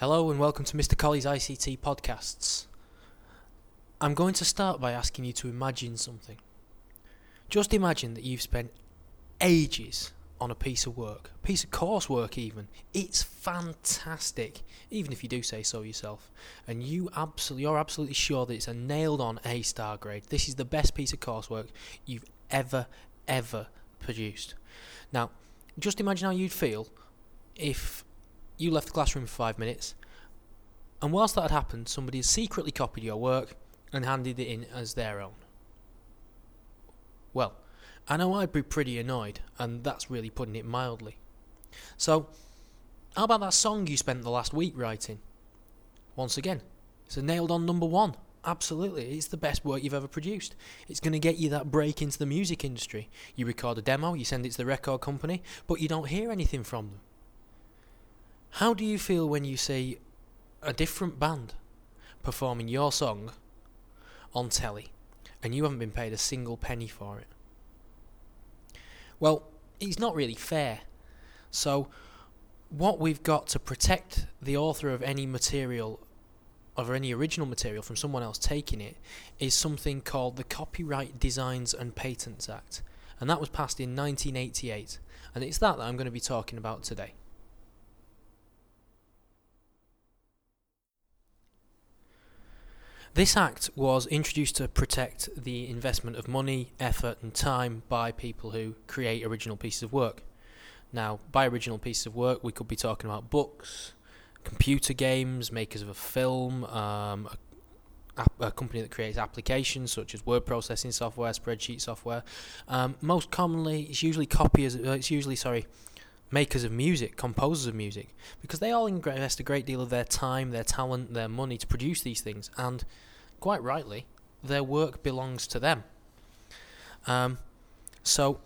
Hello and welcome to Mr. Colley's ICT podcasts. I'm going to start by asking you to imagine something. Just imagine that you've spent ages on a piece of work, a piece of coursework even. It's fantastic, even if you do say so yourself. And you absolutely, you're absolutely sure that it's a nailed on A star grade. This is the best piece of coursework you've ever, ever produced. Now, just imagine how you'd feel if you left the classroom for five minutes, and whilst that had happened, somebody secretly copied your work and handed it in as their own. Well, I know I'd be pretty annoyed, and that's really putting it mildly. So, how about that song you spent the last week writing? Once again, it's a nailed on number one. Absolutely, it's the best work you've ever produced. It's going to get you that break into the music industry. You record a demo, you send it to the record company, but you don't hear anything from them. How do you feel when you see a different band performing your song on telly and you haven't been paid a single penny for it? Well, it's not really fair. So, what we've got to protect the author of any material of any original material from someone else taking it is something called the Copyright Designs and Patents Act. And that was passed in 1988. And it's that that I'm going to be talking about today. This act was introduced to protect the investment of money, effort, and time by people who create original pieces of work. Now, by original pieces of work, we could be talking about books, computer games, makers of a film, um, a, a, company that creates applications such as word processing software, spreadsheet software. Um, most commonly, it's usually copiers. Uh, it's usually sorry, makers of music, composers of music, because they all invest a great deal of their time, their talent, their money to produce these things, and quite rightly, their work belongs to them. Um, so,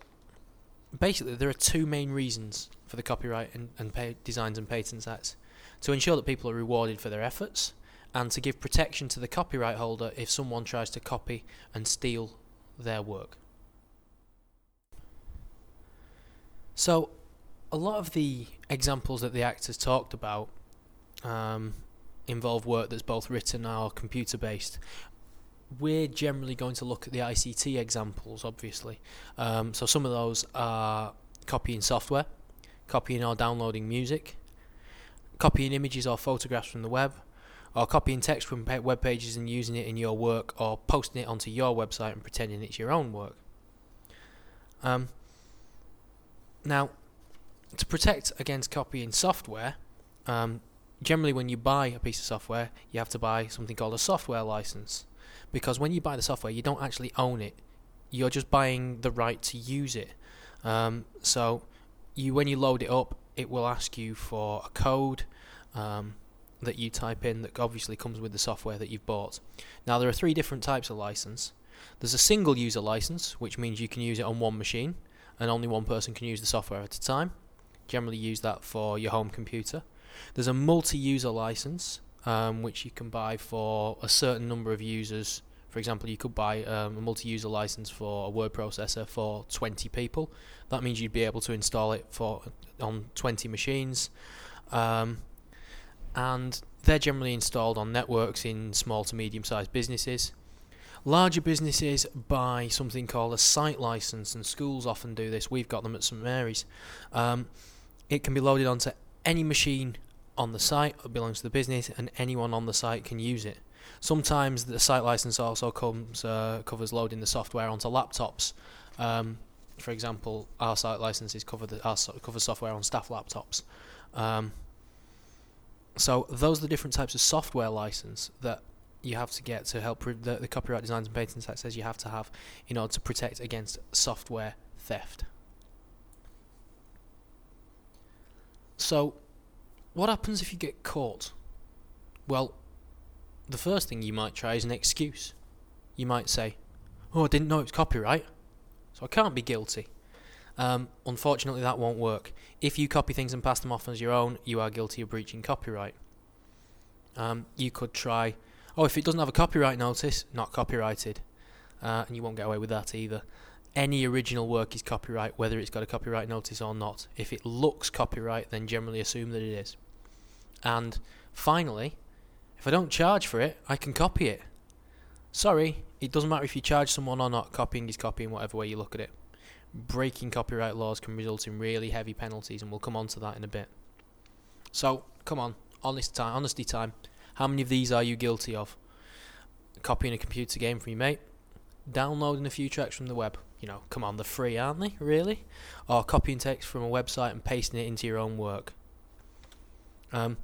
basically, there are two main reasons for the Copyright and, and Designs and Patents Acts to ensure that people are rewarded for their efforts, and to give protection to the copyright holder if someone tries to copy and steal their work. So, a lot of the examples that the actors talked about um, involve work that's both written or computer based. We're generally going to look at the ICT examples, obviously. Um, so some of those are copying software, copying or downloading music, copying images or photographs from the web, or copying text from web pages and using it in your work, or posting it onto your website and pretending it's your own work. Um, now, to protect against copying software, um, generally when you buy a piece of software, you have to buy something called a software license. Because when you buy the software, you don't actually own it. You're just buying the right to use it. Um, so you when you load it up, it will ask you for a code um, that you type in that obviously comes with the software that you've bought. Now there are three different types of license. There's a single user license, which means you can use it on one machine and only one person can use the software at a time generally use that for your home computer. There's a multi-user license, um, which you can buy for a certain number of users. For example, you could buy um, a multi-user license for a word processor for 20 people. That means you'd be able to install it for on 20 machines, um, and they're generally installed on networks in small to medium-sized businesses. Larger businesses buy something called a site license, and schools often do this. We've got them at St Mary's. Um, it can be loaded onto any machine on the site that belongs to the business, and anyone on the site can use it. Sometimes the site license also comes uh, covers loading the software onto laptops. Um, for example, our site licenses cover the our so- cover software on staff laptops. Um, so those are the different types of software license that you have to get to help pre- the, the Copyright Designs and Patents Act says you have to have in order to protect against software theft. So, what happens if you get caught? Well, the first thing you might try is an excuse. You might say, Oh, I didn't know it was copyright, so I can't be guilty. Um, unfortunately, that won't work. If you copy things and pass them off as your own, you are guilty of breaching copyright. Um, you could try, oh, if it doesn't have a copyright notice, not copyrighted. Uh, and you won't get away with that either any original work is copyright, whether it's got a copyright notice or not. If it looks copyright, then generally assume that it is. And Finally, if I don't charge for it, I can copy it. Sorry, it doesn't matter if you charge someone or not, copying is copying, whatever way you look at it. Breaking copyright laws can result in really heavy penalties, and we'll come on to that in a bit. So, come on, honesty time. How many of these are you guilty of? Copying a computer game from your mate, downloading a few tracks from the web. You know, come on, they're free, aren't they? Really? Or copying text from a website and pasting it into your own work. Um,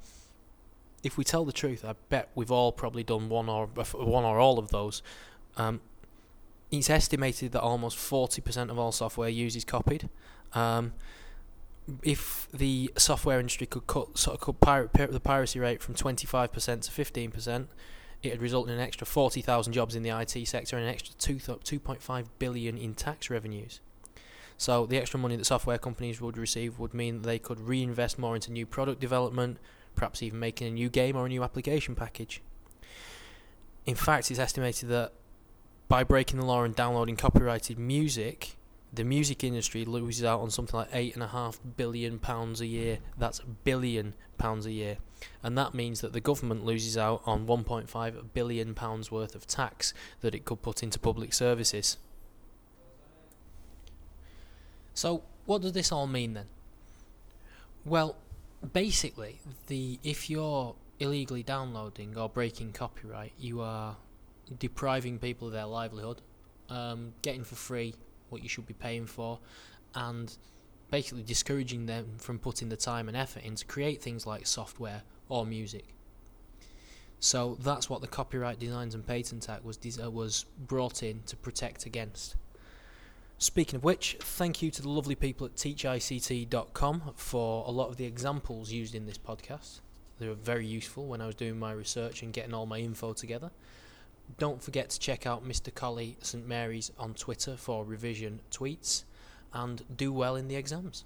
if we tell the truth, I bet we've all probably done one or one or all of those. Um, it's estimated that almost 40% of all software used is copied. Um, if the software industry could cut sort of cut pirate, the piracy rate from 25% to 15%, it would result in an extra 40,000 jobs in the IT sector and an extra 2 2.5 billion in tax revenues. So the extra money that software companies would receive would mean they could reinvest more into new product development, perhaps even making a new game or a new application package. In fact, it's estimated that by breaking the law and downloading copyrighted music, the music industry loses out on something like eight and a half billion pounds a year. That's billion pounds a year, and that means that the government loses out on 1.5 billion pounds worth of tax that it could put into public services. So, what does this all mean then? Well, basically, the if you're illegally downloading or breaking copyright, you are depriving people of their livelihood, um, getting for free what you should be paying for, and basically discouraging them from putting the time and effort in to create things like software or music. So that's what the Copyright Designs and Patent Act was uh, was brought in to protect against. Speaking of which, thank you to the lovely people at teachict.com for a lot of the examples used in this podcast. They were very useful when I was doing my research and getting all my info together. Don't forget to check out Mr. Colley St Mary's on Twitter for revision tweets and do well in the exams.